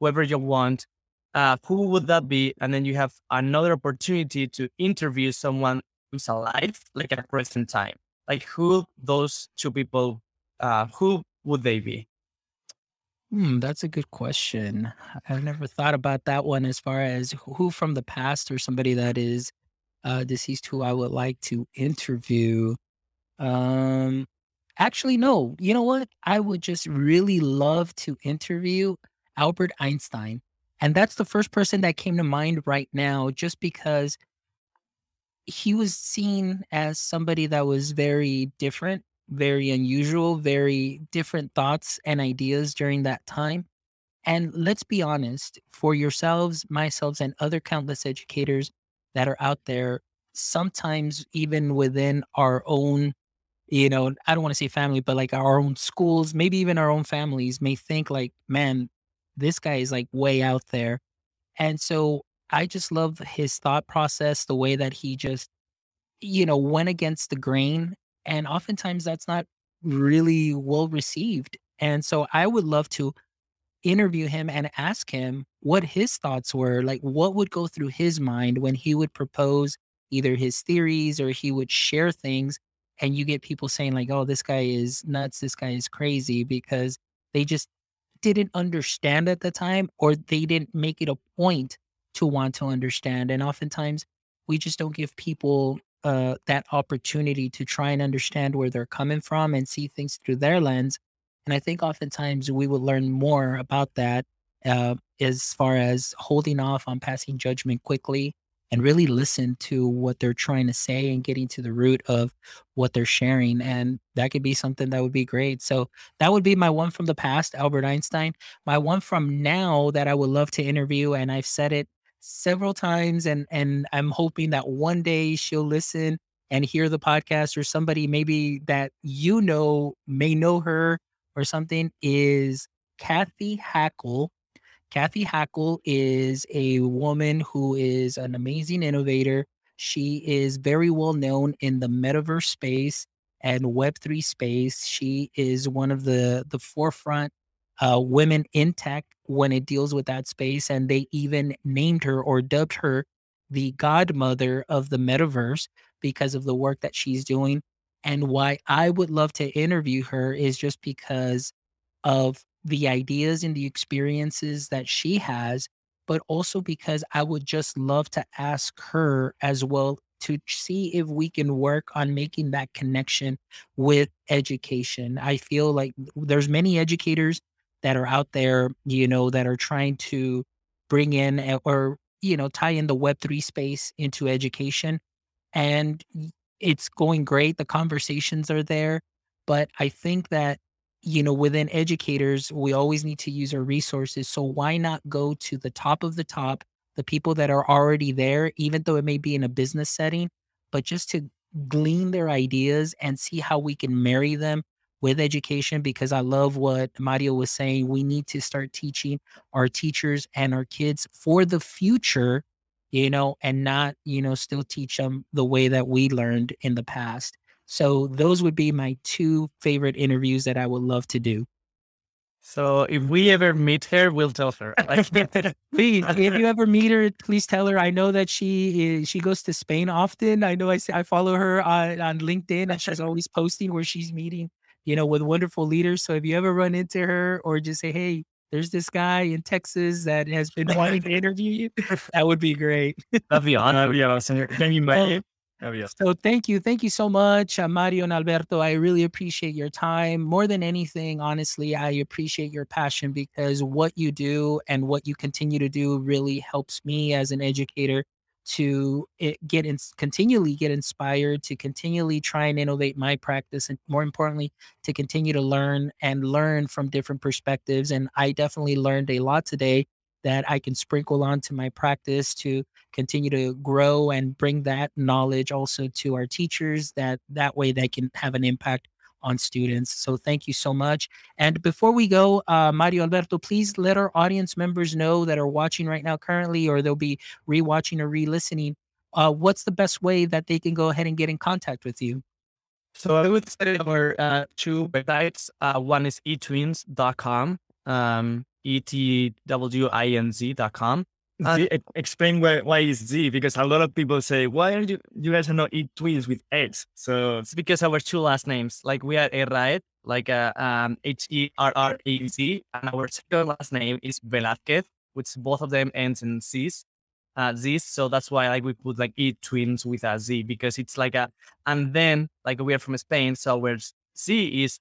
whoever you want. Uh, who would that be? And then you have another opportunity to interview someone who's alive, like at present time. Like who those two people, uh, who would they be? Hmm, that's a good question. I've never thought about that one as far as who from the past or somebody that is uh, deceased who I would like to interview. Um, actually, no. You know what? I would just really love to interview Albert Einstein. And that's the first person that came to mind right now, just because he was seen as somebody that was very different, very unusual, very different thoughts and ideas during that time. And let's be honest, for yourselves, myself, and other countless educators that are out there, sometimes even within our own, you know, I don't want to say family, but like our own schools, maybe even our own families may think like, man, this guy is like way out there. And so I just love his thought process, the way that he just, you know, went against the grain. And oftentimes that's not really well received. And so I would love to interview him and ask him what his thoughts were, like what would go through his mind when he would propose either his theories or he would share things and you get people saying like, "Oh, this guy is nuts, this guy is crazy" because they just didn't understand at the time or they didn't make it a point to want to understand. And oftentimes we just don't give people uh, that opportunity to try and understand where they're coming from and see things through their lens. And I think oftentimes we will learn more about that uh, as far as holding off on passing judgment quickly and really listen to what they're trying to say and getting to the root of what they're sharing. And that could be something that would be great. So that would be my one from the past, Albert Einstein. My one from now that I would love to interview, and I've said it several times, and and I'm hoping that one day she'll listen and hear the podcast, or somebody maybe that you know may know her or something is Kathy Hackl. Kathy Hackl is a woman who is an amazing innovator. She is very well known in the metaverse space and Web3 space. She is one of the the forefront uh, women in tech when it deals with that space. And they even named her or dubbed her the godmother of the metaverse because of the work that she's doing. And why I would love to interview her is just because of the ideas and the experiences that she has, but also because I would just love to ask her as well to see if we can work on making that connection with education. I feel like there's many educators that are out there, you know, that are trying to bring in or, you know, tie in the Web3 space into education. And it's going great. The conversations are there. But I think that, you know, within educators, we always need to use our resources. So why not go to the top of the top the people that are already there, even though it may be in a business setting, but just to glean their ideas and see how we can marry them with education because I love what Mario was saying. We need to start teaching our teachers and our kids for the future, you know, and not, you know, still teach them the way that we learned in the past. So those would be my two favorite interviews that I would love to do. So if we ever meet her, we'll tell her. [LAUGHS] please, [LAUGHS] if you ever meet her, please tell her. I know that she is, she goes to Spain often. I know I I follow her on, on LinkedIn, and she's always posting where she's meeting, you know, with wonderful leaders. So if you ever run into her, or just say, "Hey, there's this guy in Texas that has been wanting to [LAUGHS] interview you," that would be great. That'd be awesome. Yeah, can you imagine? Oh. So thank you. Thank you so much, uh, Mario and Alberto. I really appreciate your time. More than anything, honestly, I appreciate your passion because what you do and what you continue to do really helps me as an educator to eh, get in, continually get inspired to continually try and innovate my practice and more importantly to continue to learn and learn from different perspectives and i definitely learned a lot today that I can sprinkle onto my practice to continue to grow and bring that knowledge also to our teachers that that way they can have an impact on students. So thank you so much. And before we go, uh, Mario Alberto, please let our audience members know that are watching right now currently, or they'll be rewatching or re-listening. Uh, what's the best way that they can go ahead and get in contact with you? So I would say our uh, two websites. Uh, one is etwins.com. Um, etwinz.com. Uh, explain why, why is Z because a lot of people say why are you you guys are not eat twins with X so it's because our two last names like we are Herraez like a uh, um H E R R A Z and our second last name is Velazquez which both of them ends in Z's uh Z's so that's why like we put like eat twins with a Z because it's like a and then like we are from Spain so where Z is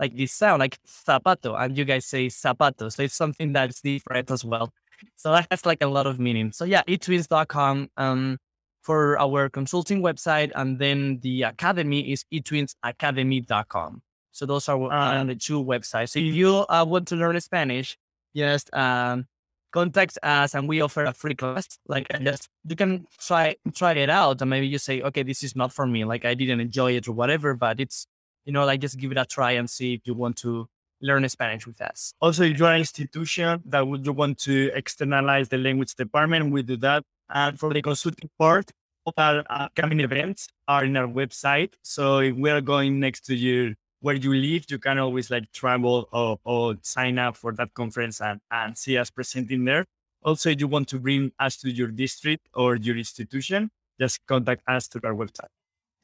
like this sound, like zapato, and you guys say zapato. So it's something that's different as well. So that has like a lot of meaning. So yeah, etwins.com um, for our consulting website. And then the academy is etwinsacademy.com. So those are uh, the two websites. So if you uh, want to learn Spanish, just um, contact us and we offer a free class. Like just you can try try it out and maybe you say, okay, this is not for me. Like I didn't enjoy it or whatever, but it's you know, like just give it a try and see if you want to learn Spanish with us. Also, if you're an institution that would you want to externalize the language department, we do that. And for the consulting part, our upcoming events are in our website. So if we're going next to you where you live, you can always like travel or, or sign up for that conference and, and see us presenting there. Also, if you want to bring us to your district or your institution, just contact us through our website.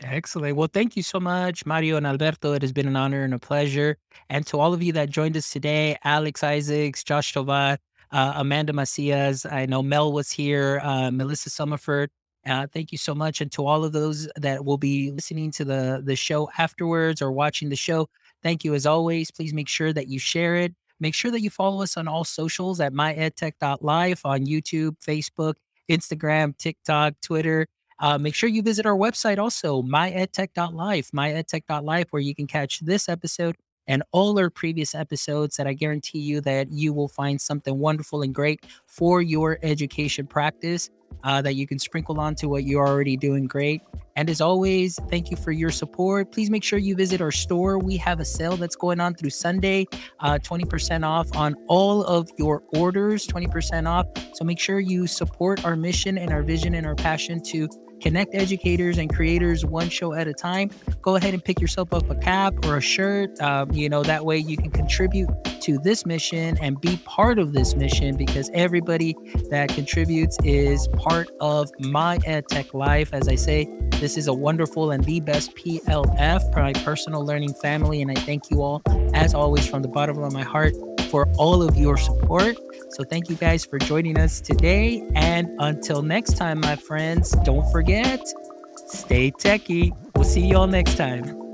Excellent. Well, thank you so much, Mario and Alberto. It has been an honor and a pleasure. And to all of you that joined us today, Alex Isaacs, Josh Tovar, uh, Amanda Macias, I know Mel was here, uh, Melissa Summerford. Uh, thank you so much. And to all of those that will be listening to the, the show afterwards or watching the show, thank you as always. Please make sure that you share it. Make sure that you follow us on all socials at myedtech.life on YouTube, Facebook, Instagram, TikTok, Twitter. Uh, make sure you visit our website also, myedtech.life, myedtech.life, where you can catch this episode and all our previous episodes that I guarantee you that you will find something wonderful and great for your education practice uh, that you can sprinkle onto what you're already doing great. And as always, thank you for your support. Please make sure you visit our store. We have a sale that's going on through Sunday, uh, 20% off on all of your orders, 20% off. So make sure you support our mission and our vision and our passion to connect educators and creators one show at a time. Go ahead and pick yourself up a cap or a shirt. Um, you know, that way you can contribute to this mission and be part of this mission because everybody that contributes is part of my EdTech life. As I say, this is a wonderful and the best PLF, my personal learning family. And I thank you all, as always, from the bottom of my heart for all of your support. So thank you guys for joining us today. And until next time, my friends, don't forget, stay techie. We'll see you all next time.